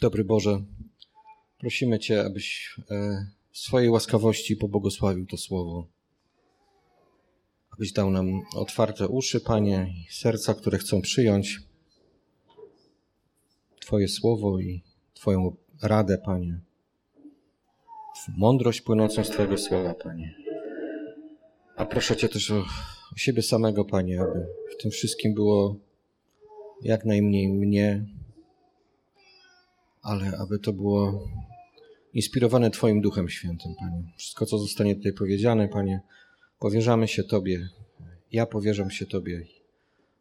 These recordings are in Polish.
Dobry Boże, prosimy Cię, abyś e, w swojej łaskawości pobłogosławił to słowo. Abyś dał nam otwarte uszy, Panie, i serca, które chcą przyjąć Twoje słowo i Twoją radę, Panie. Mądrość płynącą z Twojego słowa, Panie. A proszę Cię też o, o siebie samego, Panie, aby w tym wszystkim było jak najmniej mnie, ale aby to było inspirowane Twoim Duchem Świętym, Panie. Wszystko, co zostanie tutaj powiedziane, Panie, powierzamy się Tobie. Ja powierzam się Tobie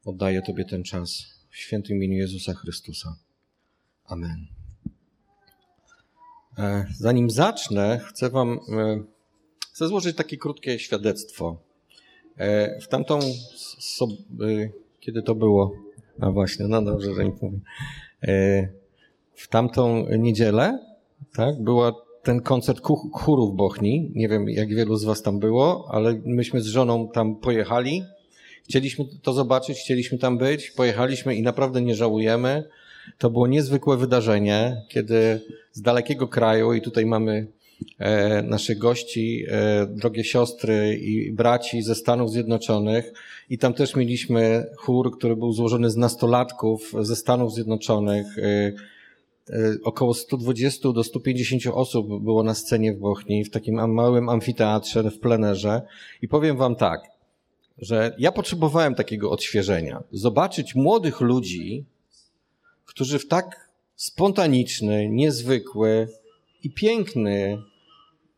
oddaję Tobie ten czas w świętym imieniu Jezusa Chrystusa. Amen. E, zanim zacznę, chcę Wam e, chcę złożyć takie krótkie świadectwo. E, w tamtą, kiedy to było? A właśnie, no dobrze, że nie powiem w tamtą niedzielę, tak, była ten koncert chóru w Bochni. Nie wiem, jak wielu z was tam było, ale myśmy z żoną tam pojechali. Chcieliśmy to zobaczyć, chcieliśmy tam być, pojechaliśmy i naprawdę nie żałujemy. To było niezwykłe wydarzenie, kiedy z dalekiego kraju, i tutaj mamy e, naszych gości, e, drogie siostry i braci ze Stanów Zjednoczonych, i tam też mieliśmy chór, który był złożony z nastolatków ze Stanów Zjednoczonych, E, około 120 do 150 osób było na scenie w Bochni, w takim małym amfiteatrze w plenerze. I powiem wam tak, że ja potrzebowałem takiego odświeżenia. Zobaczyć młodych ludzi, którzy w tak spontaniczny, niezwykły i piękny,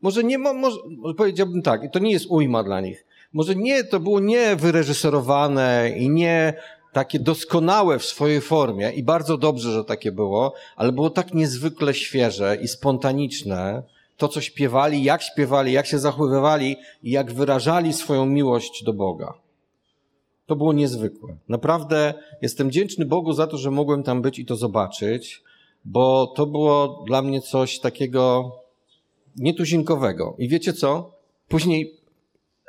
może nie, może, powiedziałbym tak, to nie jest ujma dla nich. Może nie, to było nie wyreżyserowane i nie takie doskonałe w swojej formie i bardzo dobrze, że takie było, ale było tak niezwykle świeże i spontaniczne, to co śpiewali, jak śpiewali, jak się zachowywali i jak wyrażali swoją miłość do Boga. To było niezwykłe. Naprawdę jestem wdzięczny Bogu za to, że mogłem tam być i to zobaczyć, bo to było dla mnie coś takiego nietuzinkowego. I wiecie co? Później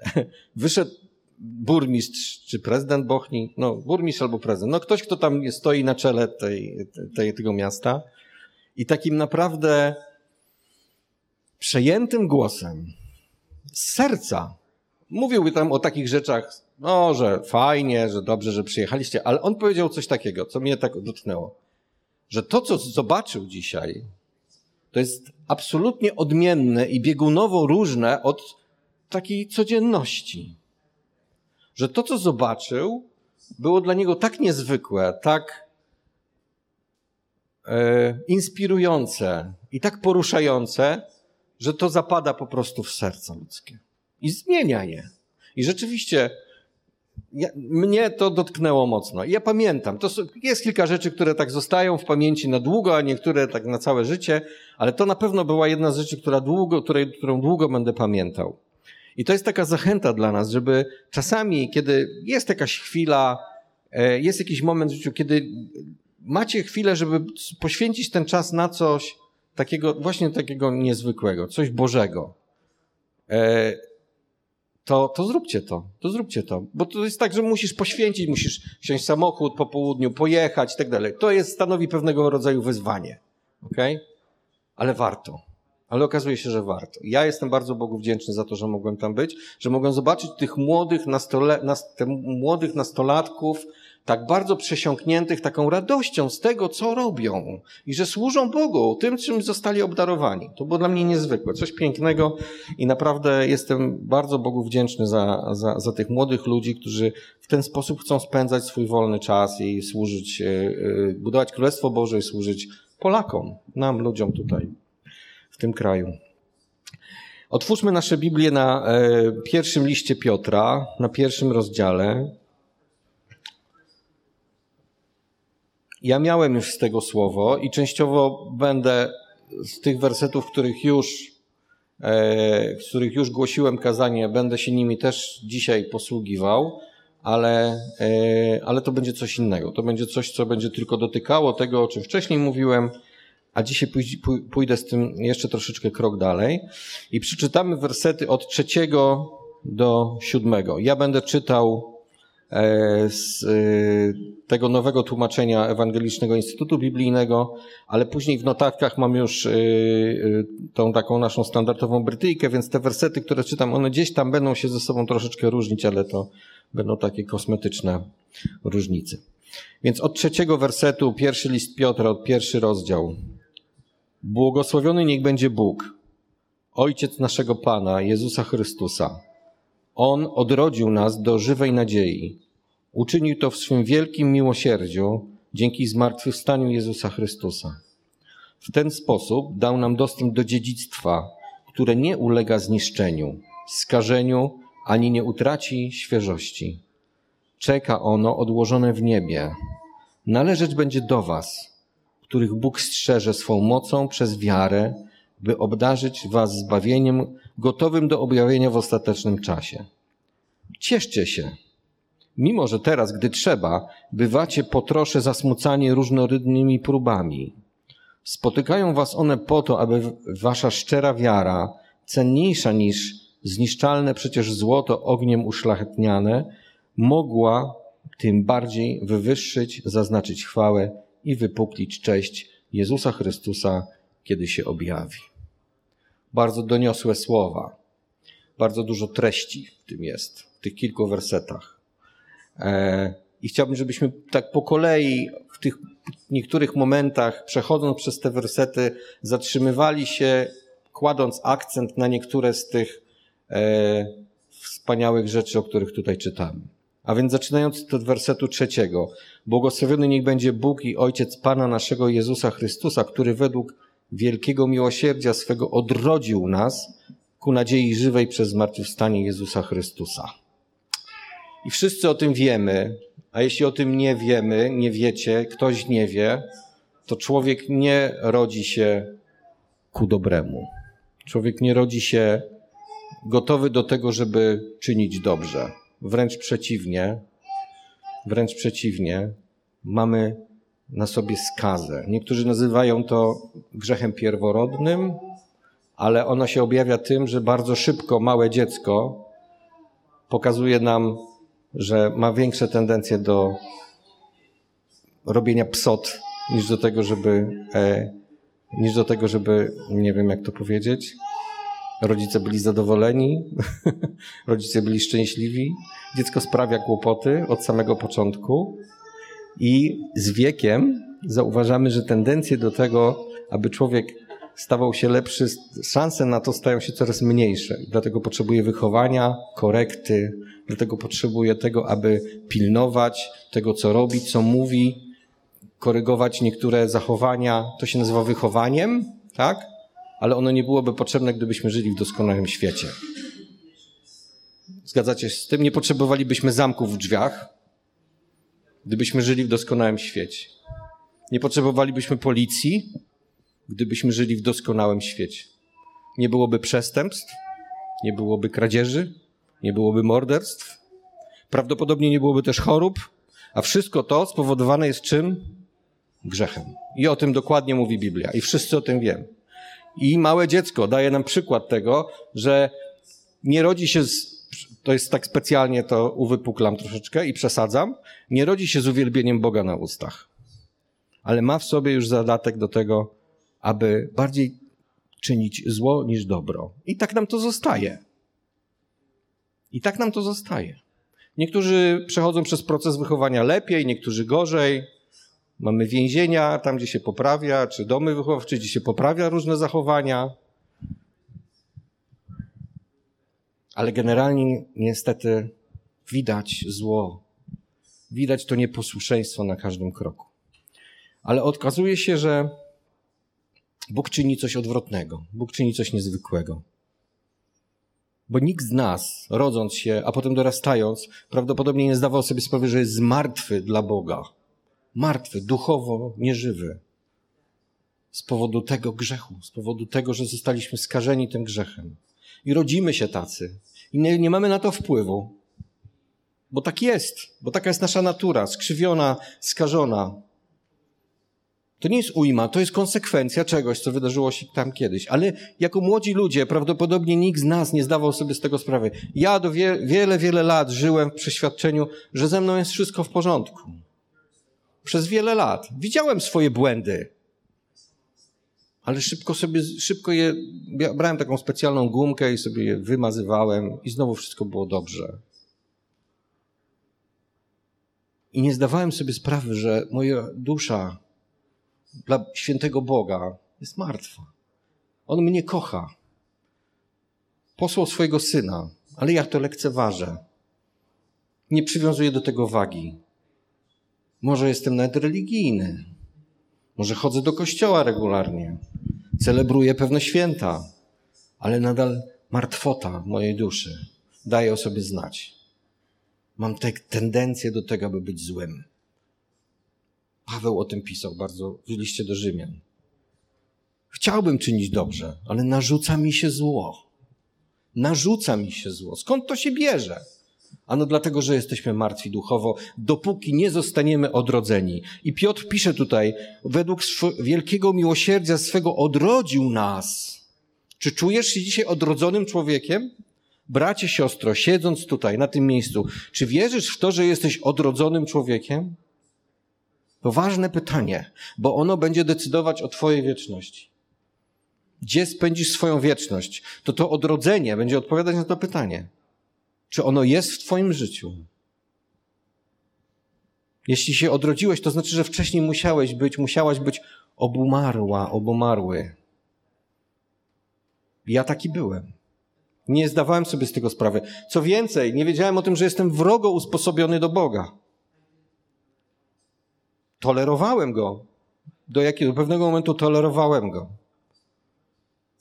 wyszedł burmistrz czy prezydent Bochni, no burmistrz albo prezydent, no ktoś, kto tam stoi na czele tej, tej, tego miasta i takim naprawdę przejętym głosem, z serca, mówiłby tam o takich rzeczach, no, że fajnie, że dobrze, że przyjechaliście, ale on powiedział coś takiego, co mnie tak dotknęło, że to, co zobaczył dzisiaj, to jest absolutnie odmienne i biegunowo różne od takiej codzienności że to, co zobaczył, było dla niego tak niezwykłe, tak e, inspirujące i tak poruszające, że to zapada po prostu w serce ludzkie i zmienia je. I rzeczywiście ja, mnie to dotknęło mocno. Ja pamiętam, to jest kilka rzeczy, które tak zostają w pamięci na długo, a niektóre tak na całe życie, ale to na pewno była jedna z rzeczy, która długo, której, którą długo będę pamiętał. I to jest taka zachęta dla nas, żeby czasami, kiedy jest jakaś chwila, e, jest jakiś moment w życiu, kiedy macie chwilę, żeby poświęcić ten czas na coś takiego, właśnie takiego niezwykłego, coś Bożego, e, to, to zróbcie to, to zróbcie to. Bo to jest tak, że musisz poświęcić, musisz wsiąść samochód po południu, pojechać i tak dalej. To jest, stanowi pewnego rodzaju wyzwanie. Okay? Ale warto ale okazuje się, że warto. Ja jestem bardzo Bogu wdzięczny za to, że mogłem tam być, że mogłem zobaczyć tych młodych, nastole, nas, młodych nastolatków, tak bardzo przesiąkniętych taką radością z tego, co robią i że służą Bogu, tym, czym zostali obdarowani. To było dla mnie niezwykłe, coś pięknego i naprawdę jestem bardzo Bogu wdzięczny za, za, za tych młodych ludzi, którzy w ten sposób chcą spędzać swój wolny czas i służyć, e, e, budować Królestwo Boże i służyć Polakom, nam, ludziom tutaj tym kraju. Otwórzmy nasze Biblię na e, pierwszym liście Piotra, na pierwszym rozdziale. Ja miałem już z tego słowo i częściowo będę z tych wersetów, których już, e, których już głosiłem kazanie, będę się nimi też dzisiaj posługiwał, ale, e, ale to będzie coś innego. To będzie coś, co będzie tylko dotykało tego, o czym wcześniej mówiłem, a dzisiaj pójdę z tym jeszcze troszeczkę krok dalej i przeczytamy wersety od trzeciego do siódmego. Ja będę czytał e, z e, tego nowego tłumaczenia Ewangelicznego Instytutu Biblijnego, ale później w notatkach mam już e, tą taką naszą standardową Brytyjkę, więc te wersety, które czytam, one gdzieś tam będą się ze sobą troszeczkę różnić, ale to będą takie kosmetyczne różnice. Więc od trzeciego wersetu, pierwszy list Piotra, od pierwszy rozdział. Błogosławiony niech będzie Bóg, Ojciec naszego Pana, Jezusa Chrystusa. On odrodził nas do żywej nadziei. Uczynił to w swym wielkim miłosierdziu dzięki zmartwychwstaniu Jezusa Chrystusa. W ten sposób dał nam dostęp do dziedzictwa, które nie ulega zniszczeniu, skażeniu ani nie utraci świeżości. Czeka ono odłożone w niebie. Należeć będzie do Was, których Bóg strzeże swą mocą przez wiarę, by obdarzyć Was zbawieniem gotowym do objawienia w ostatecznym czasie. Cieszcie się, mimo że teraz, gdy trzeba, bywacie po trosze zasmucani różnorodnymi próbami. Spotykają Was one po to, aby Wasza szczera wiara, cenniejsza niż zniszczalne przecież złoto ogniem uszlachetniane, mogła tym bardziej wywyższyć, zaznaczyć chwałę i wypuklić cześć Jezusa Chrystusa, kiedy się objawi. Bardzo doniosłe słowa, bardzo dużo treści w tym jest, w tych kilku wersetach. E, I chciałbym, żebyśmy tak po kolei w tych niektórych momentach, przechodząc przez te wersety, zatrzymywali się, kładąc akcent na niektóre z tych e, wspaniałych rzeczy, o których tutaj czytamy. A więc zaczynając od wersetu trzeciego. Błogosławiony niech będzie Bóg i Ojciec Pana naszego Jezusa Chrystusa, który według wielkiego miłosierdzia swego odrodził nas ku nadziei żywej przez zmartwychwstanie Jezusa Chrystusa. I wszyscy o tym wiemy, a jeśli o tym nie wiemy, nie wiecie, ktoś nie wie, to człowiek nie rodzi się ku dobremu. Człowiek nie rodzi się gotowy do tego, żeby czynić dobrze. Wręcz przeciwnie, wręcz przeciwnie, mamy na sobie skazę. Niektórzy nazywają to grzechem pierworodnym, ale ono się objawia tym, że bardzo szybko małe dziecko pokazuje nam, że ma większe tendencje do robienia psot niż do tego, żeby, e, niż do tego, żeby, nie wiem jak to powiedzieć, rodzice byli zadowoleni, rodzice byli szczęśliwi, dziecko sprawia kłopoty od samego początku i z wiekiem zauważamy, że tendencje do tego, aby człowiek stawał się lepszy, szanse na to stają się coraz mniejsze. Dlatego potrzebuje wychowania, korekty, dlatego potrzebuje tego, aby pilnować tego, co robi, co mówi, korygować niektóre zachowania. To się nazywa wychowaniem, tak? Ale ono nie byłoby potrzebne, gdybyśmy żyli w doskonałym świecie. Zgadzacie się z tym? Nie potrzebowalibyśmy zamków w drzwiach, gdybyśmy żyli w doskonałym świecie. Nie potrzebowalibyśmy policji, gdybyśmy żyli w doskonałym świecie. Nie byłoby przestępstw, nie byłoby kradzieży, nie byłoby morderstw, prawdopodobnie nie byłoby też chorób, a wszystko to spowodowane jest czym? Grzechem. I o tym dokładnie mówi Biblia. I wszyscy o tym wiemy. I małe dziecko daje nam przykład tego, że nie rodzi się z, to jest tak specjalnie, to uwypuklam troszeczkę i przesadzam, nie rodzi się z uwielbieniem Boga na ustach, ale ma w sobie już zadatek do tego, aby bardziej czynić zło niż dobro. I tak nam to zostaje. I tak nam to zostaje. Niektórzy przechodzą przez proces wychowania lepiej, niektórzy gorzej. Mamy więzienia, tam gdzie się poprawia, czy domy wychowawcze, gdzie się poprawia różne zachowania. Ale generalnie niestety widać zło. Widać to nieposłuszeństwo na każdym kroku. Ale okazuje się, że Bóg czyni coś odwrotnego. Bóg czyni coś niezwykłego. Bo nikt z nas, rodząc się, a potem dorastając, prawdopodobnie nie zdawał sobie sprawy, że jest martwy dla Boga. Martwy, duchowo nieżywy. Z powodu tego grzechu, z powodu tego, że zostaliśmy skażeni tym grzechem. I rodzimy się tacy. I nie, nie mamy na to wpływu. Bo tak jest, bo taka jest nasza natura, skrzywiona, skażona. To nie jest ujma, to jest konsekwencja czegoś, co wydarzyło się tam kiedyś. Ale jako młodzi ludzie, prawdopodobnie nikt z nas nie zdawał sobie z tego sprawy. Ja do wie, wiele, wiele lat żyłem w przeświadczeniu, że ze mną jest wszystko w porządku. Przez wiele lat. Widziałem swoje błędy. Ale szybko sobie, szybko je, brałem taką specjalną gumkę i sobie je wymazywałem i znowu wszystko było dobrze. I nie zdawałem sobie sprawy, że moja dusza dla świętego Boga jest martwa. On mnie kocha. Posłał swojego syna, ale ja to lekceważę. Nie przywiązuję do tego wagi. Może jestem nawet religijny. Może chodzę do kościoła regularnie. Celebruję pewne święta, ale nadal martwota mojej duszy daje o sobie znać. Mam te tendencję do tego, aby być złym. Paweł o tym pisał bardzo w liście do Rzymian. Chciałbym czynić dobrze, ale narzuca mi się zło. Narzuca mi się zło. Skąd to się bierze? Ano dlatego, że jesteśmy martwi duchowo, dopóki nie zostaniemy odrodzeni. I Piotr pisze tutaj, według wielkiego miłosierdzia swego odrodził nas. Czy czujesz się dzisiaj odrodzonym człowiekiem? Bracie, siostro, siedząc tutaj, na tym miejscu, czy wierzysz w to, że jesteś odrodzonym człowiekiem? To ważne pytanie, bo ono będzie decydować o Twojej wieczności. Gdzie spędzisz swoją wieczność? To to odrodzenie będzie odpowiadać na to pytanie. Czy ono jest w Twoim życiu? Jeśli się odrodziłeś, to znaczy, że wcześniej musiałeś być, musiałaś być obumarła, obumarły. Ja taki byłem. Nie zdawałem sobie z tego sprawy. Co więcej, nie wiedziałem o tym, że jestem wrogo usposobiony do Boga. Tolerowałem go. Do jakiego do pewnego momentu tolerowałem go.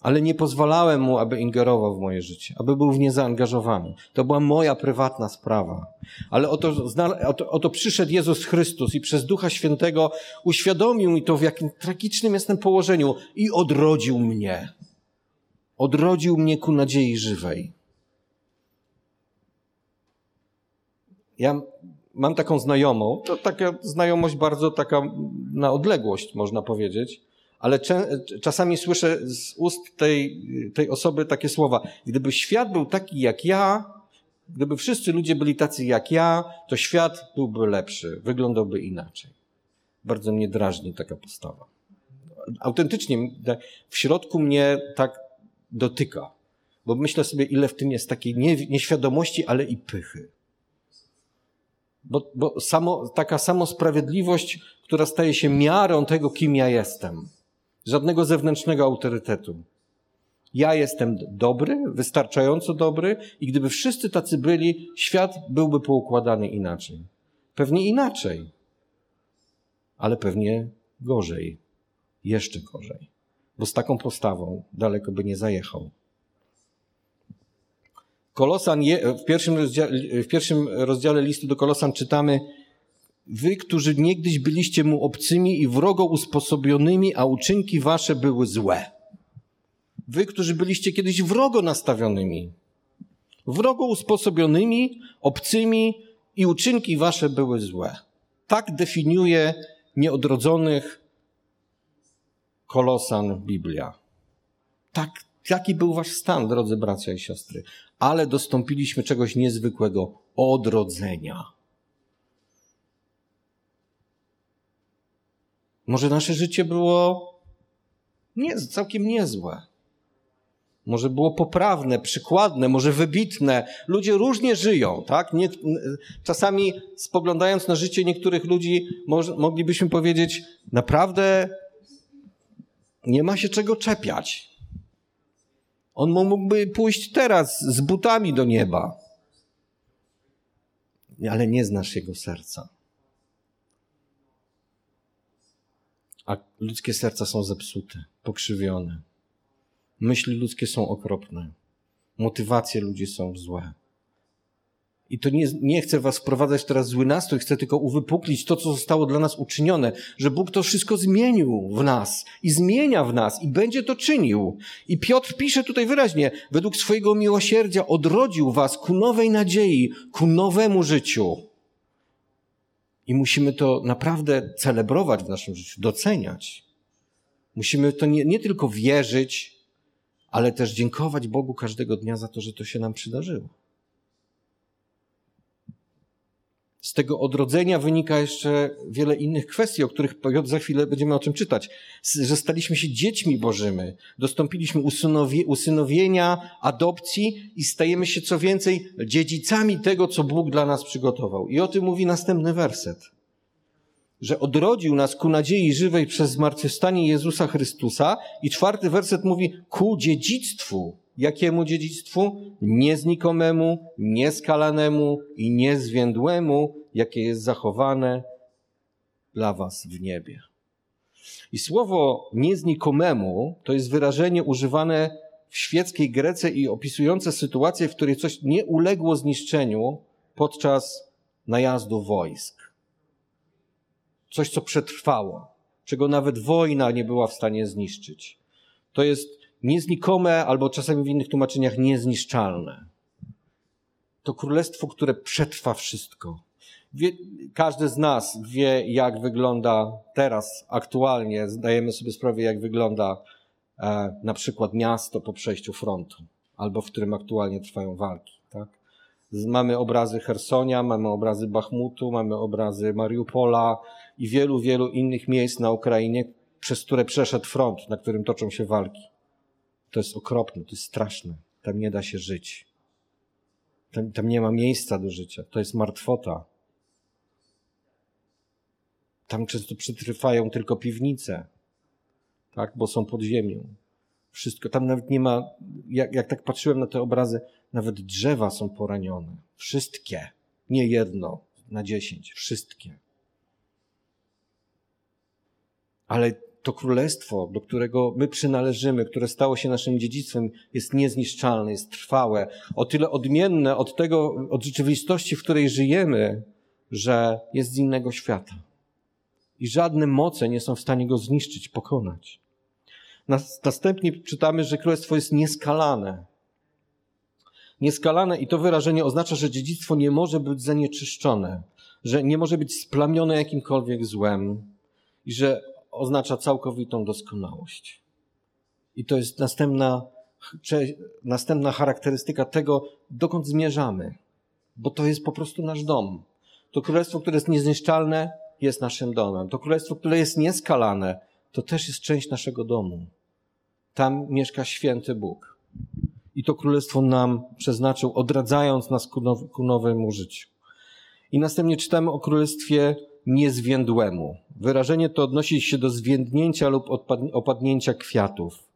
Ale nie pozwalałem mu, aby ingerował w moje życie, aby był w nie zaangażowany. To była moja prywatna sprawa. Ale oto, oto, przyszedł Jezus Chrystus i przez Ducha Świętego uświadomił mi to, w jakim tragicznym jestem położeniu i odrodził mnie. Odrodził mnie ku nadziei żywej. Ja mam taką znajomą, to taka znajomość bardzo taka na odległość, można powiedzieć, ale czasami słyszę z ust tej, tej osoby takie słowa: Gdyby świat był taki jak ja, gdyby wszyscy ludzie byli tacy jak ja, to świat byłby lepszy, wyglądałby inaczej. Bardzo mnie drażni taka postawa. Autentycznie w środku mnie tak dotyka, bo myślę sobie, ile w tym jest takiej nieświadomości, ale i pychy. Bo, bo samo, taka samosprawiedliwość, która staje się miarą tego, kim ja jestem. Żadnego zewnętrznego autorytetu. Ja jestem dobry, wystarczająco dobry i gdyby wszyscy tacy byli, świat byłby poukładany inaczej. Pewnie inaczej, ale pewnie gorzej. Jeszcze gorzej. Bo z taką postawą daleko by nie zajechał. Kolosan, w, pierwszym rozdziale, w pierwszym rozdziale listu do Kolosan czytamy, Wy, którzy niegdyś byliście mu obcymi i wrogo usposobionymi, a uczynki wasze były złe. Wy, którzy byliście kiedyś wrogo nastawionymi, wrogo usposobionymi, obcymi i uczynki wasze były złe. Tak definiuje nieodrodzonych kolosan Biblia. Tak, jaki był wasz stan, drodzy bracia i siostry ale dostąpiliśmy czegoś niezwykłego odrodzenia. Może nasze życie było nie, całkiem niezłe. Może było poprawne, przykładne, może wybitne. Ludzie różnie żyją, tak? Nie, czasami spoglądając na życie niektórych ludzi, może, moglibyśmy powiedzieć, naprawdę nie ma się czego czepiać. On mógłby pójść teraz z butami do nieba, ale nie znasz jego serca. A ludzkie serca są zepsute, pokrzywione. Myśli ludzkie są okropne. Motywacje ludzi są złe. I to nie, nie chcę was wprowadzać teraz zły nastrój, chcę tylko uwypuklić to, co zostało dla nas uczynione, że Bóg to wszystko zmienił w nas i zmienia w nas i będzie to czynił. I Piotr pisze tutaj wyraźnie, według swojego miłosierdzia odrodził was ku nowej nadziei, ku nowemu życiu. I musimy to naprawdę celebrować w naszym życiu, doceniać. Musimy to nie, nie tylko wierzyć, ale też dziękować Bogu każdego dnia za to, że to się nam przydarzyło. Z tego odrodzenia wynika jeszcze wiele innych kwestii, o których za chwilę będziemy o czym czytać. Że staliśmy się dziećmi Bożymi, dostąpiliśmy usynowie, usynowienia, adopcji i stajemy się co więcej dziedzicami tego, co Bóg dla nas przygotował. I o tym mówi następny werset. Że odrodził nas ku nadziei żywej przez zmartwychwstanie Jezusa Chrystusa. I czwarty werset mówi ku dziedzictwu Jakiemu dziedzictwu? Nieznikomemu, nieskalanemu i niezwiędłemu, jakie jest zachowane dla was w niebie. I słowo nieznikomemu to jest wyrażenie używane w świeckiej Grece i opisujące sytuację, w której coś nie uległo zniszczeniu podczas najazdu wojsk. Coś, co przetrwało, czego nawet wojna nie była w stanie zniszczyć. To jest nieznikome, albo czasami w innych tłumaczeniach niezniszczalne. To królestwo, które przetrwa wszystko. Wie, każdy z nas wie, jak wygląda teraz, aktualnie, zdajemy sobie sprawę, jak wygląda e, na przykład miasto po przejściu frontu, albo w którym aktualnie trwają walki. Tak? Mamy obrazy Hersonia, mamy obrazy Bachmutu, mamy obrazy Mariupola i wielu, wielu innych miejsc na Ukrainie, przez które przeszedł front, na którym toczą się walki. To jest okropne, to jest straszne. Tam nie da się żyć. Tam, tam nie ma miejsca do życia. To jest martwota. Tam często przetrwają tylko piwnice, tak, bo są pod ziemią. Wszystko, tam nawet nie ma, jak, jak tak patrzyłem na te obrazy, nawet drzewa są poranione. Wszystkie. Nie jedno na dziesięć. Wszystkie. Ale to królestwo, do którego my przynależymy, które stało się naszym dziedzictwem, jest niezniszczalne, jest trwałe, o tyle odmienne od tego, od rzeczywistości, w której żyjemy, że jest z innego świata. I żadne moce nie są w stanie go zniszczyć, pokonać. Następnie czytamy, że królestwo jest nieskalane. Nieskalane i to wyrażenie oznacza, że dziedzictwo nie może być zanieczyszczone, że nie może być splamione jakimkolwiek złem i że oznacza całkowitą doskonałość. I to jest następna, następna charakterystyka tego, dokąd zmierzamy, bo to jest po prostu nasz dom. To królestwo, które jest niezniszczalne, jest naszym domem. To królestwo, które jest nieskalane, to też jest część naszego domu. Tam mieszka święty Bóg. I to królestwo nam przeznaczył, odradzając nas ku, now, ku nowemu życiu. I następnie czytamy o królestwie niezwiędłemu. Wyrażenie to odnosi się do zwiędnięcia lub opadnięcia kwiatów.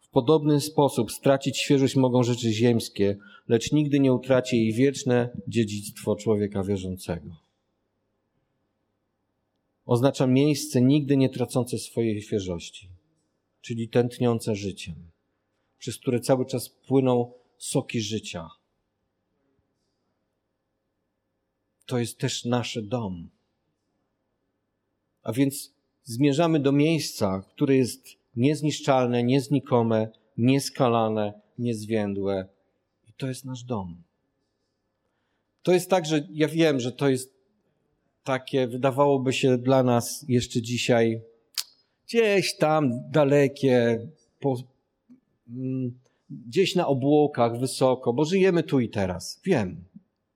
W podobny sposób stracić świeżość mogą rzeczy ziemskie, lecz nigdy nie utraci jej wieczne dziedzictwo człowieka wierzącego. Oznacza miejsce nigdy nie tracące swojej świeżości, czyli tętniące życiem, przez które cały czas płyną soki życia to jest też nasz dom. A więc zmierzamy do miejsca, które jest niezniszczalne, nieznikome, nieskalane, niezwiędłe. I to jest nasz dom. To jest tak, że ja wiem, że to jest takie, wydawałoby się dla nas jeszcze dzisiaj gdzieś tam dalekie, po, mm, gdzieś na obłokach, wysoko, bo żyjemy tu i teraz. Wiem.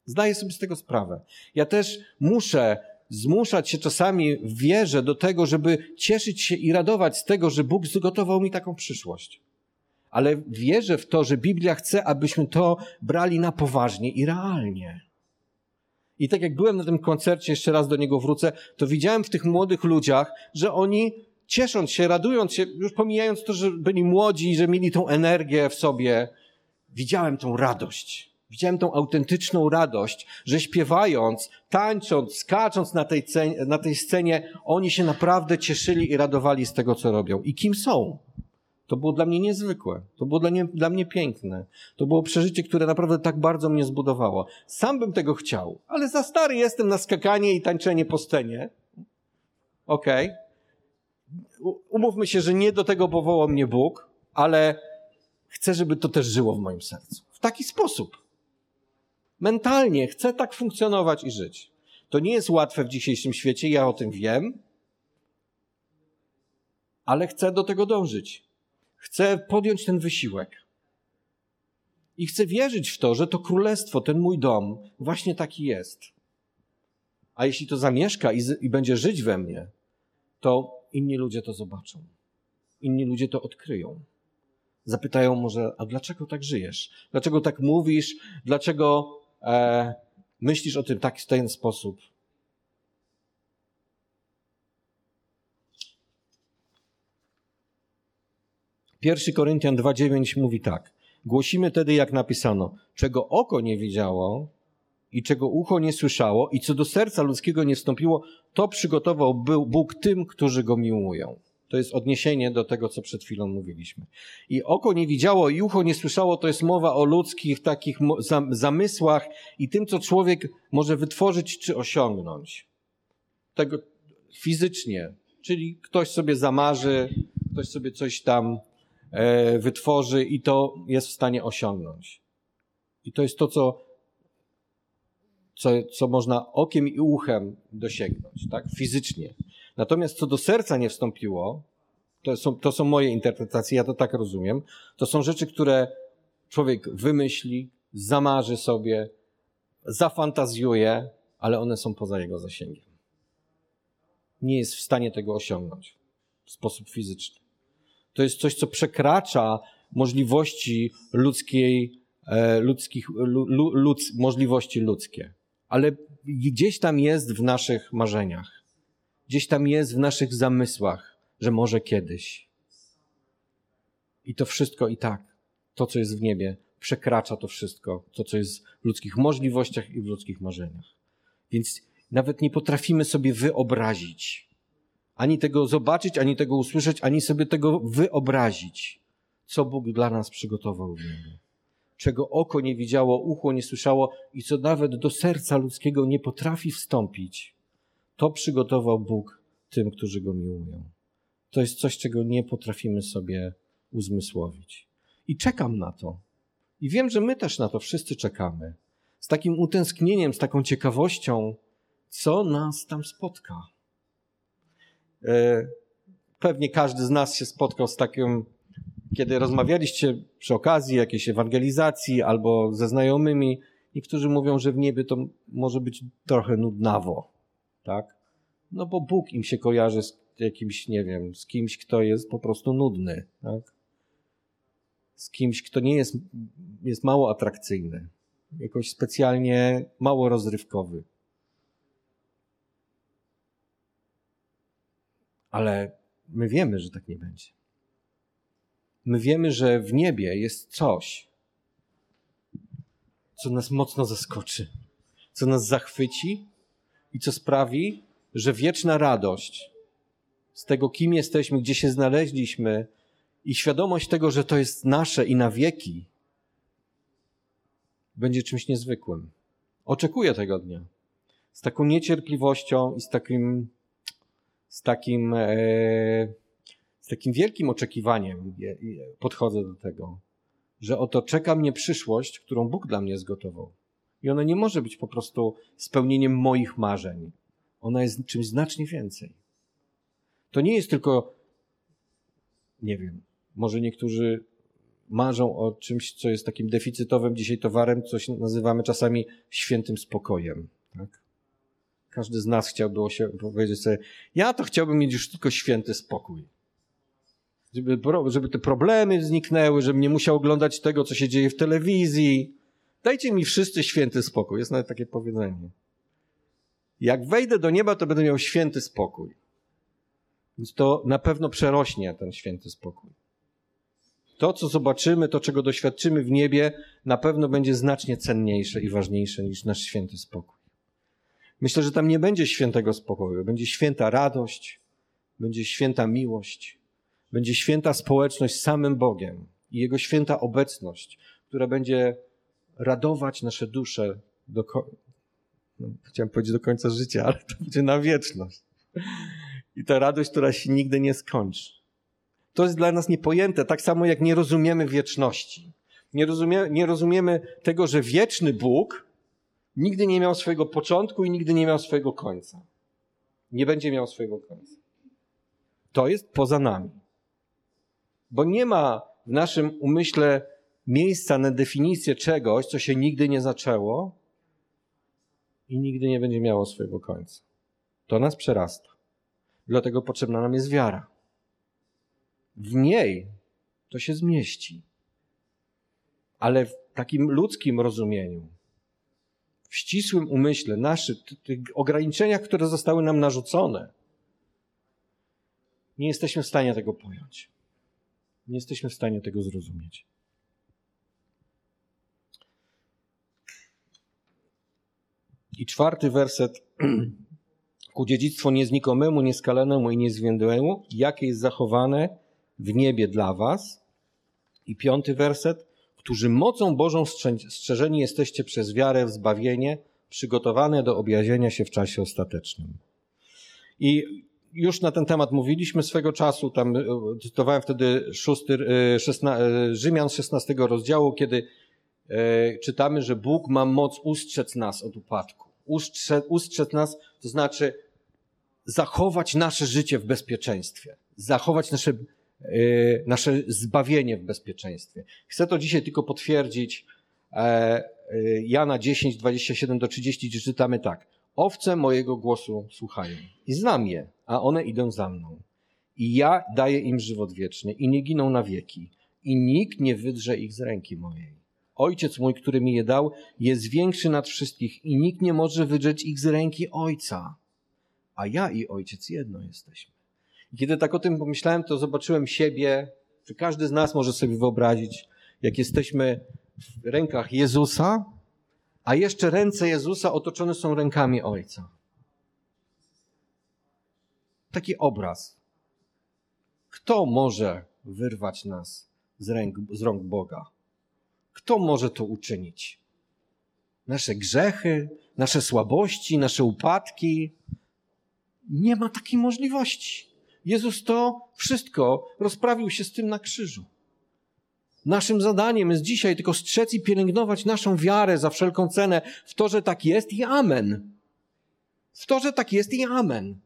Zdaję sobie z tego sprawę. Ja też muszę zmuszać się czasami w wierze do tego, żeby cieszyć się i radować z tego, że Bóg zgotował mi taką przyszłość. Ale wierzę w to, że Biblia chce, abyśmy to brali na poważnie i realnie. I tak jak byłem na tym koncercie, jeszcze raz do niego wrócę, to widziałem w tych młodych ludziach, że oni ciesząc się, radując się, już pomijając to, że byli młodzi, że mieli tą energię w sobie, widziałem tą radość. Widziałem tą autentyczną radość, że śpiewając, tańcząc, skacząc na tej, na tej scenie, oni się naprawdę cieszyli i radowali z tego, co robią. I kim są? To było dla mnie niezwykłe. To było dla mnie, dla mnie piękne. To było przeżycie, które naprawdę tak bardzo mnie zbudowało. Sam bym tego chciał, ale za stary jestem na skakanie i tańczenie po scenie. Okej. Okay. Umówmy się, że nie do tego powołał mnie Bóg, ale chcę, żeby to też żyło w moim sercu. W taki sposób. Mentalnie chcę tak funkcjonować i żyć. To nie jest łatwe w dzisiejszym świecie, ja o tym wiem, ale chcę do tego dążyć. Chcę podjąć ten wysiłek. I chcę wierzyć w to, że to królestwo, ten mój dom, właśnie taki jest. A jeśli to zamieszka i, z, i będzie żyć we mnie, to inni ludzie to zobaczą. Inni ludzie to odkryją. Zapytają może, a dlaczego tak żyjesz? Dlaczego tak mówisz? Dlaczego e, myślisz o tym tak, w ten sposób? Pierwszy Koryntian 2,9 mówi tak. Głosimy tedy, jak napisano, czego oko nie widziało i czego ucho nie słyszało i co do serca ludzkiego nie wstąpiło, to przygotował Bóg tym, którzy go miłują. To jest odniesienie do tego, co przed chwilą mówiliśmy. I oko nie widziało i ucho nie słyszało, to jest mowa o ludzkich takich zamysłach i tym, co człowiek może wytworzyć czy osiągnąć. Tego fizycznie. Czyli ktoś sobie zamarzy, ktoś sobie coś tam e, wytworzy i to jest w stanie osiągnąć. I to jest to, co, co, co można okiem i uchem dosięgnąć, tak? Fizycznie. Natomiast co do serca nie wstąpiło, to są, to są moje interpretacje, ja to tak rozumiem, to są rzeczy, które człowiek wymyśli, zamarzy sobie, zafantazjuje, ale one są poza jego zasięgiem. Nie jest w stanie tego osiągnąć w sposób fizyczny. To jest coś, co przekracza możliwości ludzkiej, e, ludzkich, ludz, możliwości ludzkie. Ale gdzieś tam jest w naszych marzeniach gdzieś tam jest w naszych zamysłach, że może kiedyś. I to wszystko i tak, to co jest w niebie, przekracza to wszystko, to co jest w ludzkich możliwościach i w ludzkich marzeniach. Więc nawet nie potrafimy sobie wyobrazić, ani tego zobaczyć, ani tego usłyszeć, ani sobie tego wyobrazić, co Bóg dla nas przygotował w niebie. Czego oko nie widziało, ucho nie słyszało i co nawet do serca ludzkiego nie potrafi wstąpić to przygotował Bóg tym, którzy Go miłują. To jest coś, czego nie potrafimy sobie uzmysłowić. I czekam na to. I wiem, że my też na to wszyscy czekamy. Z takim utęsknieniem, z taką ciekawością, co nas tam spotka. E, pewnie każdy z nas się spotkał z takim, kiedy rozmawialiście przy okazji jakiejś ewangelizacji albo ze znajomymi. Niektórzy mówią, że w niebie to może być trochę nudnawo tak? No bo Bóg im się kojarzy z jakimś, nie wiem, z kimś, kto jest po prostu nudny, tak? Z kimś, kto nie jest, jest mało atrakcyjny, jakoś specjalnie mało rozrywkowy. Ale my wiemy, że tak nie będzie. My wiemy, że w niebie jest coś, co nas mocno zaskoczy, co nas zachwyci i co sprawi, że wieczna radość z tego, kim jesteśmy, gdzie się znaleźliśmy i świadomość tego, że to jest nasze i na wieki, będzie czymś niezwykłym. Oczekuję tego dnia. Z taką niecierpliwością i z takim, z takim, e, z takim wielkim oczekiwaniem podchodzę do tego, że oto czeka mnie przyszłość, którą Bóg dla mnie zgotował. I ona nie może być po prostu spełnieniem moich marzeń. Ona jest czymś znacznie więcej. To nie jest tylko, nie wiem, może niektórzy marzą o czymś, co jest takim deficytowym dzisiaj towarem, coś nazywamy czasami świętym spokojem. Tak? Każdy z nas chciałby się powiedzieć sobie, ja to chciałbym mieć już tylko święty spokój. Żeby, żeby te problemy zniknęły, żebym nie musiał oglądać tego, co się dzieje w telewizji, Dajcie mi wszyscy święty spokój. Jest nawet takie powiedzenie. Jak wejdę do nieba, to będę miał święty spokój. Więc to na pewno przerośnie ten święty spokój. To, co zobaczymy, to, czego doświadczymy w niebie, na pewno będzie znacznie cenniejsze i ważniejsze niż nasz święty spokój. Myślę, że tam nie będzie świętego spokoju. Będzie święta radość, będzie święta miłość, będzie święta społeczność z samym Bogiem i Jego święta obecność, która będzie radować nasze dusze do, no, chciałem powiedzieć do końca życia, ale to będzie na wieczność. I ta radość, która się nigdy nie skończy. To jest dla nas niepojęte, tak samo jak nie rozumiemy wieczności. Nie, rozumie, nie rozumiemy tego, że wieczny Bóg nigdy nie miał swojego początku i nigdy nie miał swojego końca. Nie będzie miał swojego końca. To jest poza nami. Bo nie ma w naszym umyśle miejsca na definicję czegoś, co się nigdy nie zaczęło i nigdy nie będzie miało swojego końca. To nas przerasta. Dlatego potrzebna nam jest wiara. W niej to się zmieści. Ale w takim ludzkim rozumieniu, w ścisłym umyśle, naszych tych ograniczeniach, które zostały nam narzucone, nie jesteśmy w stanie tego pojąć. Nie jesteśmy w stanie tego zrozumieć. I czwarty werset. Ku dziedzictwu nieznikomemu, nieskalanemu i niezwiędłemu, jakie jest zachowane w niebie dla was. I piąty werset. Którzy mocą Bożą strzeżeni jesteście przez wiarę w zbawienie, przygotowane do objawienia się w czasie ostatecznym. I już na ten temat mówiliśmy swego czasu, tam e, cytowałem wtedy szósty, e, szesna, e, Rzymian 16 rozdziału, kiedy czytamy, że Bóg ma moc ustrzec nas od upadku. Ustrzec, nas, to znaczy zachować nasze życie w bezpieczeństwie, zachować nasze, nasze zbawienie w bezpieczeństwie. Chcę to dzisiaj tylko potwierdzić. Jana 10, 27 do 30, gdzie czytamy tak. Owce mojego głosu słuchają i znam je, a one idą za mną. I ja daję im żywot wieczny i nie giną na wieki i nikt nie wydrze ich z ręki mojej. Ojciec mój, który mi je dał, jest większy nad wszystkich i nikt nie może wydrzeć ich z ręki Ojca. A ja i Ojciec jedno jesteśmy. I kiedy tak o tym pomyślałem, to zobaczyłem siebie, że każdy z nas może sobie wyobrazić, jak jesteśmy w rękach Jezusa, a jeszcze ręce Jezusa otoczone są rękami Ojca. Taki obraz. Kto może wyrwać nas z, z rąk Boga? Kto może to uczynić? Nasze grzechy, nasze słabości, nasze upadki. Nie ma takiej możliwości. Jezus to wszystko rozprawił się z tym na krzyżu. Naszym zadaniem jest dzisiaj tylko strzec i pielęgnować naszą wiarę za wszelką cenę w to, że tak jest i amen. W to, że tak jest i amen.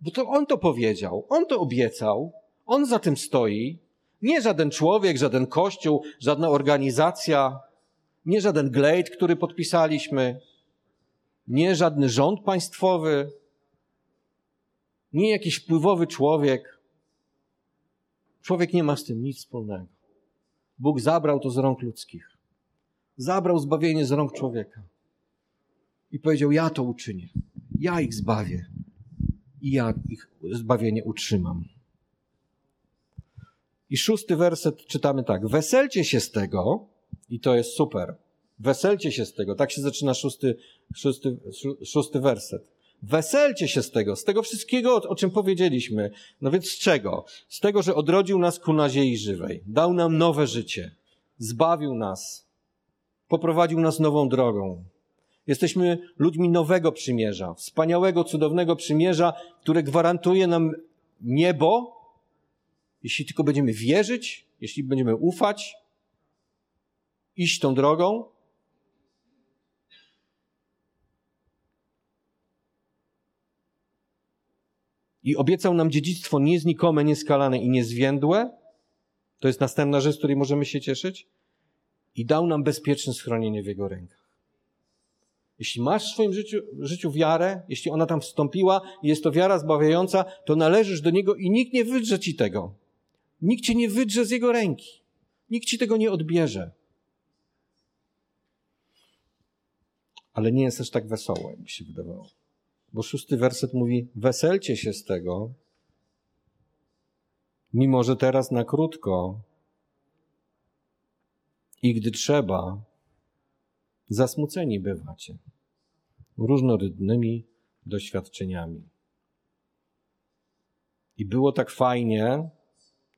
Bo to on to powiedział, on to obiecał, on za tym stoi. Nie żaden człowiek, żaden kościół, żadna organizacja, nie żaden glejt, który podpisaliśmy, nie żadny rząd państwowy, nie jakiś wpływowy człowiek. Człowiek nie ma z tym nic wspólnego. Bóg zabrał to z rąk ludzkich. Zabrał zbawienie z rąk człowieka. I powiedział: Ja to uczynię. Ja ich zbawię. I ja ich zbawienie utrzymam. I szósty werset czytamy tak. Weselcie się z tego, i to jest super. Weselcie się z tego. Tak się zaczyna szósty, szósty, szósty werset. Weselcie się z tego, z tego wszystkiego, o, czym powiedzieliśmy. No więc z czego? Z tego, że odrodził nas ku nadziei żywej, dał nam nowe życie, zbawił nas, poprowadził nas nową drogą. Jesteśmy ludźmi nowego przymierza, wspaniałego, cudownego przymierza, które gwarantuje nam niebo, jeśli tylko będziemy wierzyć, jeśli będziemy ufać, iść tą drogą, i obiecał nam dziedzictwo nieznikome, nieskalane i niezwiędłe. To jest następna rzecz, z której możemy się cieszyć. I dał nam bezpieczne schronienie w Jego rękach. Jeśli masz w swoim życiu, życiu wiarę, jeśli ona tam wstąpiła i jest to wiara zbawiająca, to należysz do Niego i nikt nie wydrze ci tego. Nikt cię nie wydrze z Jego ręki. Nikt ci tego nie odbierze. Ale nie jest też tak wesoło, jakby się wydawało. Bo szósty werset mówi: Weselcie się z tego, mimo że teraz na krótko i gdy trzeba, zasmuceni bywacie różnorodnymi doświadczeniami. I było tak fajnie,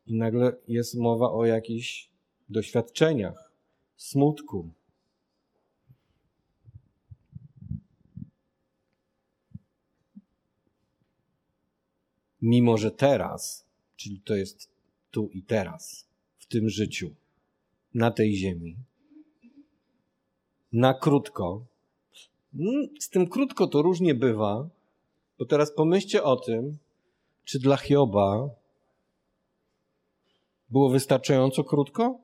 i nagle jest mowa o jakichś doświadczeniach, smutku, mimo że teraz, czyli to jest tu i teraz, w tym życiu, na tej ziemi, na krótko. Mm, z tym krótko to różnie bywa, bo teraz pomyślcie o tym, czy dla Hioba było wystarczająco krótko?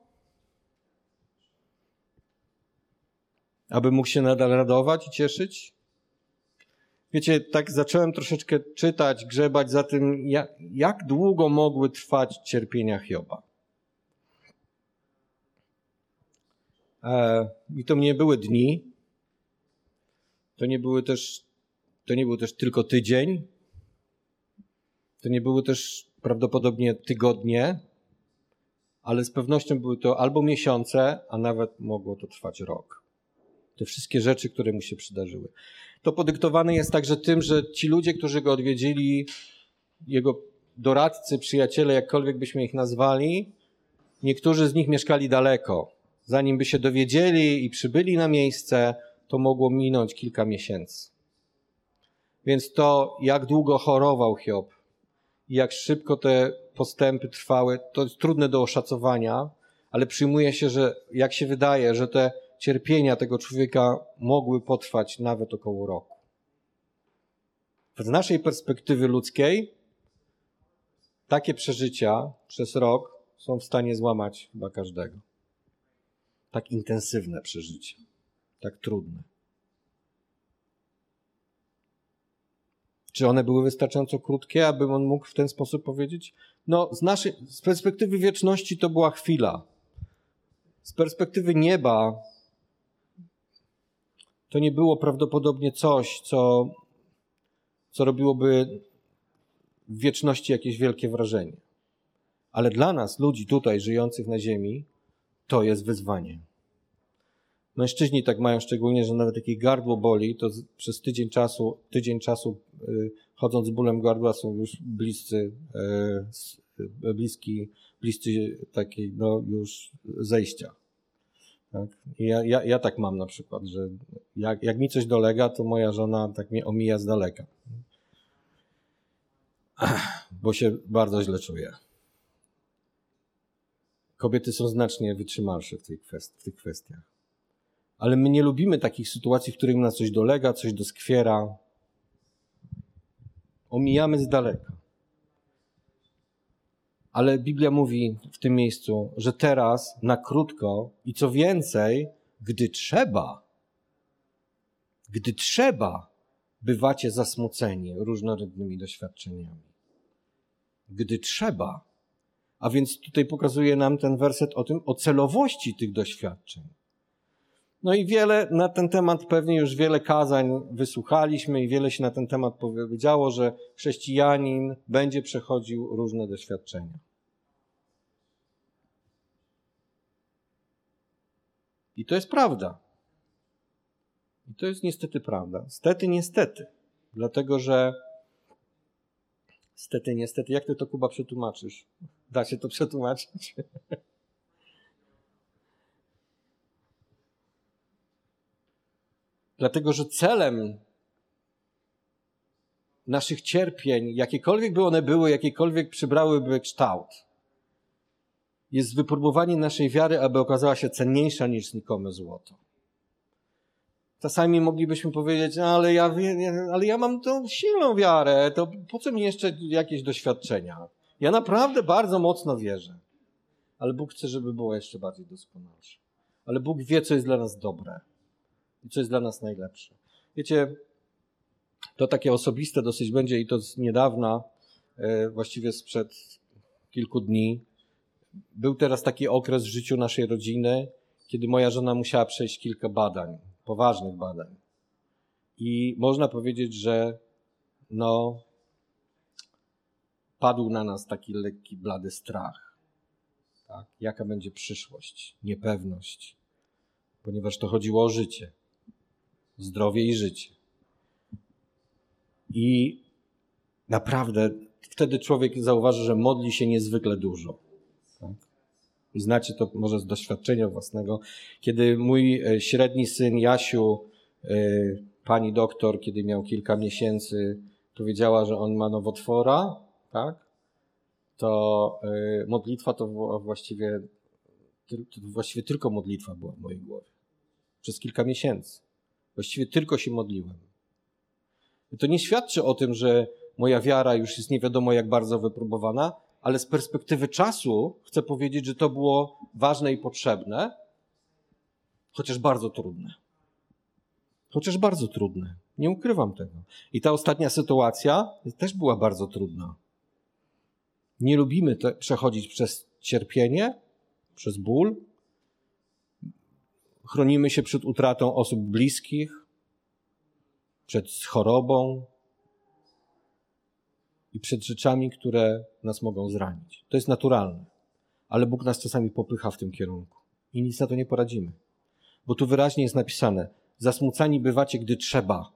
Aby mógł się nadal radować i cieszyć? Wiecie, tak zacząłem troszeczkę czytać, grzebać za tym, jak, jak długo mogły trwać cierpienia Hioba. E, I to nie były dni, to nie były też, to nie był też tylko tydzień, to nie były też prawdopodobnie tygodnie, ale z pewnością były to albo miesiące, a nawet mogło to trwać rok. Te wszystkie rzeczy, które mu się przydarzyły. To podyktowane jest także tym, że ci ludzie, którzy go odwiedzili, jego doradcy, przyjaciele, jakkolwiek byśmy ich nazwali, niektórzy z nich mieszkali daleko. Zanim by się dowiedzieli i przybyli na miejsce, to mogło minąć kilka miesięcy. Więc to, jak długo chorował Hiob i jak szybko te postępy trwały, to jest trudne do oszacowania, ale przyjmuje się, że jak się wydaje, że te cierpienia tego człowieka mogły potrwać nawet około roku. Z naszej perspektywy ludzkiej, takie przeżycia przez rok są w stanie złamać chyba każdego. Tak intensywne przeżycie, tak trudne. Czy one były wystarczająco krótkie, aby on mógł w ten sposób powiedzieć? No, z naszej, z perspektywy wieczności to była chwila. Z perspektywy nieba to nie było prawdopodobnie coś, co, co robiłoby w wieczności jakieś wielkie wrażenie. Ale dla nas, ludzi tutaj żyjących na Ziemi, to jest wyzwanie. Mężczyźni tak mają szczególnie, że nawet jak ich gardło boli, to przez tydzień czasu, tydzień czasu y, chodząc z bólem gardła są już bliscy, y, y, bliski, bliscy takiej, no już zejścia. Tak? Ja, ja, ja tak mam na przykład, że jak, jak mi coś dolega, to moja żona tak mnie omija z daleka. Bo się bardzo źle czuję. Kobiety są znacznie wytrzymalsze w, tej kwest- w tych kwestiach. Ale my nie lubimy takich sytuacji, w których nas coś dolega, coś doskwiera. Omijamy z daleka. Ale Biblia mówi w tym miejscu, że teraz na krótko i co więcej, gdy trzeba, gdy trzeba, bywacie zasmuceni różnorodnymi doświadczeniami. Gdy trzeba. A więc tutaj pokazuje nam ten werset o tym, o celowości tych doświadczeń. No i wiele na ten temat, pewnie już wiele kazań wysłuchaliśmy i wiele się na ten temat powiedziało, że chrześcijanin będzie przechodził różne doświadczenia. I to jest prawda. I to jest niestety prawda. Stety, niestety. Dlatego, że stety, niestety, jak ty to Kuba przetłumaczysz? Da się to przetłumaczyć? Dlatego, że celem naszych cierpień, jakiekolwiek by one były, jakiekolwiek przybrałyby kształt, jest wypróbowanie naszej wiary, aby okazała się cenniejsza niż znikome złoto. Czasami moglibyśmy powiedzieć, no, ale ja, ale ja mam tą silną wiarę, to po co mi jeszcze jakieś doświadczenia? Ja naprawdę bardzo mocno wierzę. Ale Bóg chce, żeby było jeszcze bardziej doskonalsze. Ale Bóg wie, co jest dla nas dobre i co jest dla nas najlepsze. Wiecie, to takie osobiste dosyć będzie i to z niedawna, e, właściwie sprzed kilku dni. Był teraz taki okres w życiu naszej rodziny, kiedy moja żona musiała przejść kilka badań, poważnych badań. I można powiedzieć, że no, padł na nas taki lekki, blady strach. Tak? Jaka będzie przyszłość, niepewność, ponieważ to chodziło o życie zdrowie i życie. I naprawdę wtedy człowiek zauważy, że modli się niezwykle dużo. Tak? I znacie to może z doświadczenia własnego. Kiedy mój e, średni syn Jasiu, e, pani doktor, kiedy miał kilka miesięcy, powiedziała, że on ma nowotwora, tak? To e, modlitwa to właściwie, to właściwie tylko modlitwa była w mojej głowie. przez kilka miesięcy. Właściwie tylko się modliłem. To nie świadczy o tym, że moja wiara już jest nie wiadomo jak bardzo wypróbowana, ale z perspektywy czasu chcę powiedzieć, że to było ważne i potrzebne, chociaż bardzo trudne. Chociaż bardzo trudne. Nie ukrywam tego. I ta ostatnia sytuacja też była bardzo trudna. Nie lubimy te, przechodzić przez cierpienie, przez ból. Chronimy się przed utratą osób bliskich, przed chorobą i przed rzeczami, które nas mogą zranić. To jest naturalne, ale Bóg nas czasami popycha w tym kierunku i nic na to nie poradzimy. Bo tu wyraźnie jest napisane: Zasmucani bywacie, gdy trzeba,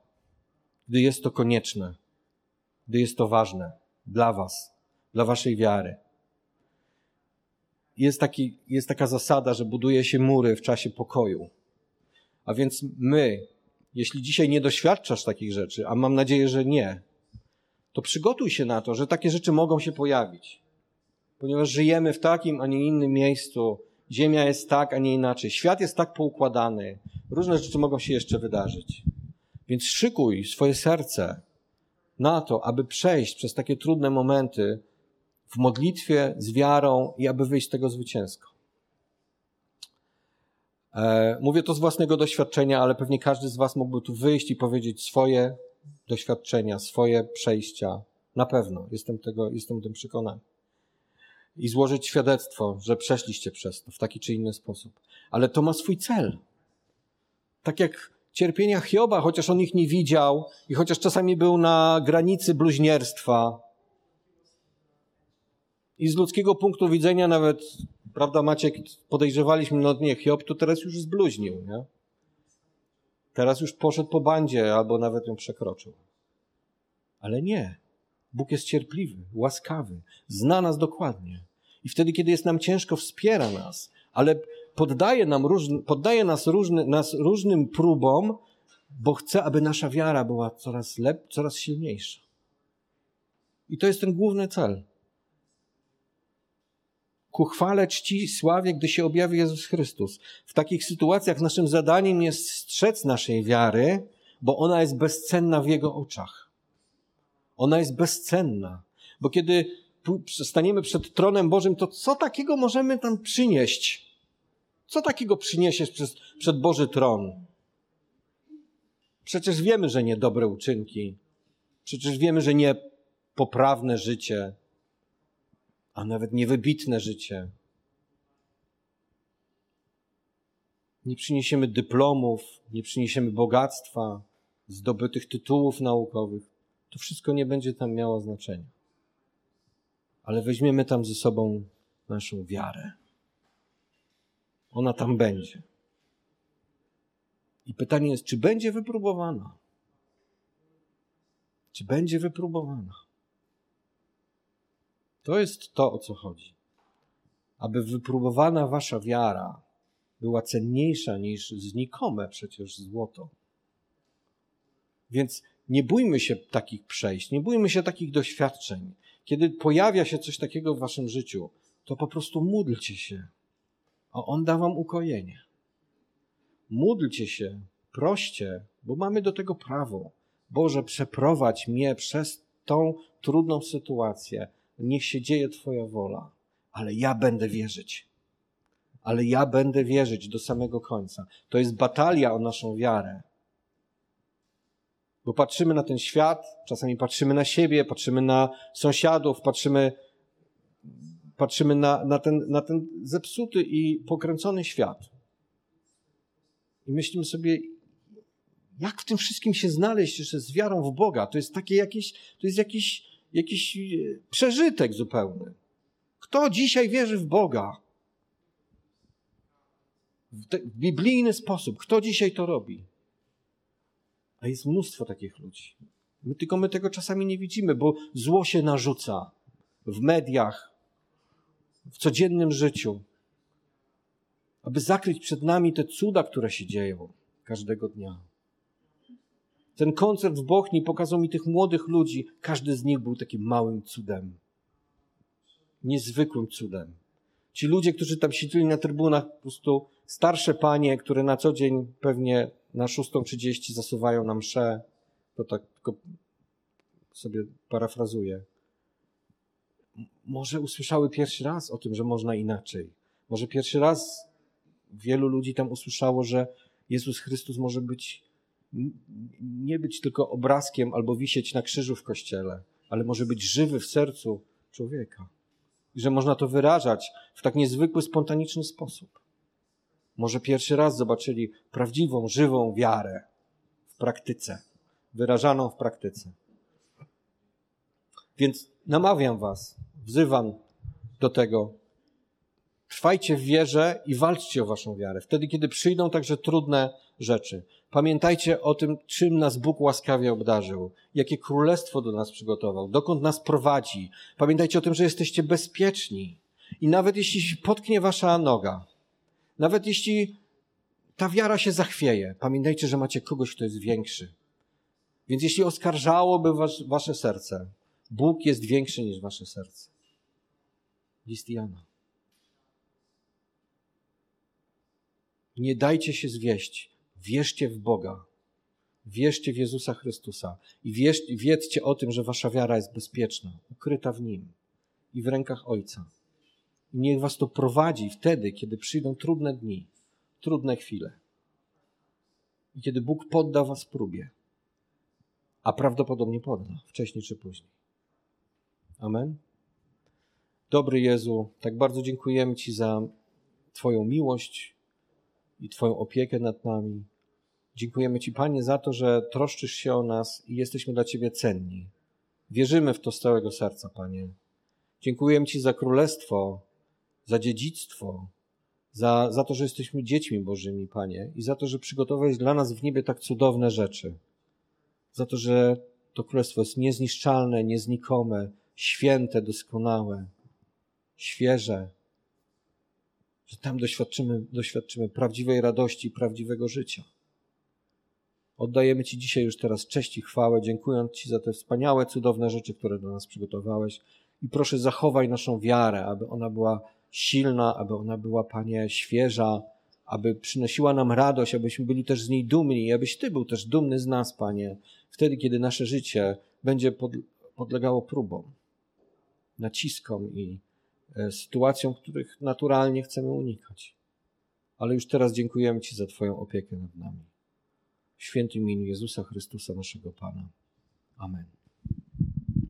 gdy jest to konieczne, gdy jest to ważne dla Was, dla Waszej wiary. Jest, taki, jest taka zasada, że buduje się mury w czasie pokoju. A więc my, jeśli dzisiaj nie doświadczasz takich rzeczy, a mam nadzieję, że nie, to przygotuj się na to, że takie rzeczy mogą się pojawić. Ponieważ żyjemy w takim, a nie innym miejscu, Ziemia jest tak, a nie inaczej. Świat jest tak poukładany. Różne rzeczy mogą się jeszcze wydarzyć. Więc szykuj swoje serce na to, aby przejść przez takie trudne momenty w modlitwie, z wiarą i aby wyjść z tego zwycięsko. E, mówię to z własnego doświadczenia, ale pewnie każdy z Was mógłby tu wyjść i powiedzieć swoje doświadczenia, swoje przejścia. Na pewno, jestem, tego, jestem tym przekonany i złożyć świadectwo, że przeszliście przez to w taki czy inny sposób. Ale to ma swój cel. Tak jak cierpienia Hioba, chociaż on ich nie widział i chociaż czasami był na granicy bluźnierstwa. I z ludzkiego punktu widzenia nawet, prawda Maciek, podejrzewaliśmy, no nie, Hiob to teraz już zbluźnił, nie? Teraz już poszedł po bandzie albo nawet ją przekroczył. Ale nie. Bóg jest cierpliwy, łaskawy, zna nas dokładnie. I wtedy, kiedy jest nam ciężko, wspiera nas, ale poddaje, nam różny, poddaje nas, różny, nas różnym próbom, bo chce, aby nasza wiara była coraz, lep, coraz silniejsza. I to jest ten główny cel. Ku chwale, czci, sławie, gdy się objawi Jezus Chrystus. W takich sytuacjach naszym zadaniem jest strzec naszej wiary, bo ona jest bezcenna w Jego oczach. Ona jest bezcenna, bo kiedy staniemy przed tronem Bożym, to co takiego możemy tam przynieść? Co takiego przyniesiesz przez, przed Boży tron? Przecież wiemy, że nie dobre uczynki. Przecież wiemy, że nie poprawne życie, a nawet niewybitne życie. Nie przyniesiemy dyplomów, nie przyniesiemy bogactwa, zdobytych tytułów naukowych to wszystko nie będzie tam miało znaczenia. Ale weźmiemy tam ze sobą naszą wiarę. Ona tam będzie. I pytanie jest, czy będzie wypróbowana? Czy będzie wypróbowana? To jest to, o co chodzi. Aby wypróbowana wasza wiara była cenniejsza niż znikome przecież złoto. Więc nie bójmy się takich przejść, nie bójmy się takich doświadczeń. Kiedy pojawia się coś takiego w waszym życiu, to po prostu módlcie się, a On da wam ukojenie. Módlcie się, proście, bo mamy do tego prawo. Boże, przeprowadź mnie przez tą trudną sytuację. Niech się dzieje Twoja wola, ale ja będę wierzyć. Ale ja będę wierzyć do samego końca. To jest batalia o naszą wiarę. Bo patrzymy na ten świat, czasami patrzymy na siebie, patrzymy na sąsiadów, patrzymy, patrzymy na, na, ten, na ten zepsuty i pokręcony świat. I myślimy sobie, jak w tym wszystkim się znaleźć jeszcze z wiarą w Boga? To jest takie jakieś, to jest jakiś, jakiś e, przeżytek zupełny. Kto dzisiaj wierzy w Boga? W, te, w biblijny sposób. Kto dzisiaj to robi? A jest mnóstwo takich ludzi. My, tylko my tego czasami nie widzimy, bo zło się narzuca w mediach, w codziennym życiu, aby zakryć przed nami te cuda, które się dzieją każdego dnia. Ten koncert w Bochni pokazał mi tych młodych ludzi. Każdy z nich był takim małym cudem. Niezwykłym cudem. Ci ludzie, którzy tam siedzieli na trybunach, po prostu starsze panie, które na co dzień pewnie na 6.30 zasuwają na mszę, to tak tylko sobie parafrazuję. Może usłyszały pierwszy raz o tym, że można inaczej. Może pierwszy raz wielu ludzi tam usłyszało, że Jezus Chrystus może być, nie być tylko obrazkiem albo wisieć na krzyżu w kościele, ale może być żywy w sercu człowieka. I że można to wyrażać w tak niezwykły, spontaniczny sposób. Może pierwszy raz zobaczyli prawdziwą, żywą wiarę w praktyce, wyrażaną w praktyce. Więc namawiam Was, wzywam do tego, Trwajcie w wierze i walczcie o waszą wiarę. Wtedy, kiedy przyjdą także trudne rzeczy. Pamiętajcie o tym, czym nas Bóg łaskawie obdarzył, jakie królestwo do nas przygotował, dokąd nas prowadzi. Pamiętajcie o tym, że jesteście bezpieczni. I nawet jeśli potknie wasza noga, nawet jeśli ta wiara się zachwieje, pamiętajcie, że macie kogoś, kto jest większy. Więc jeśli oskarżałoby was, wasze serce, Bóg jest większy niż wasze serce. List Jana. Nie dajcie się zwieść. Wierzcie w Boga. Wierzcie w Jezusa Chrystusa i wiedzcie o tym, że wasza wiara jest bezpieczna, ukryta w Nim i w rękach Ojca. I niech was to prowadzi wtedy, kiedy przyjdą trudne dni, trudne chwile. I kiedy Bóg podda was próbie, a prawdopodobnie podda, wcześniej czy później. Amen. Dobry Jezu, tak bardzo dziękujemy Ci za Twoją miłość, i Twoją opiekę nad nami. Dziękujemy Ci, Panie, za to, że troszczysz się o nas i jesteśmy dla Ciebie cenni. Wierzymy w to z całego serca, Panie. Dziękujemy Ci za królestwo, za dziedzictwo, za, za to, że jesteśmy dziećmi Bożymi, Panie, i za to, że przygotowałeś dla nas w niebie tak cudowne rzeczy. Za to, że to królestwo jest niezniszczalne, nieznikome, święte, doskonałe, świeże, że tam doświadczymy, doświadczymy prawdziwej radości, prawdziwego życia. Oddajemy Ci dzisiaj już teraz cześć i chwałę, dziękując Ci za te wspaniałe, cudowne rzeczy, które do nas przygotowałeś. I proszę, zachowaj naszą wiarę, aby ona była silna, aby ona była, Panie, świeża, aby przynosiła nam radość, abyśmy byli też z niej dumni i abyś Ty był też dumny z nas, Panie, wtedy, kiedy nasze życie będzie podlegało próbom, naciskom i E, sytuacjom, których naturalnie chcemy unikać. Ale już teraz dziękujemy Ci za Twoją opiekę nad nami. W świętym imieniu Jezusa Chrystusa, naszego Pana. Amen.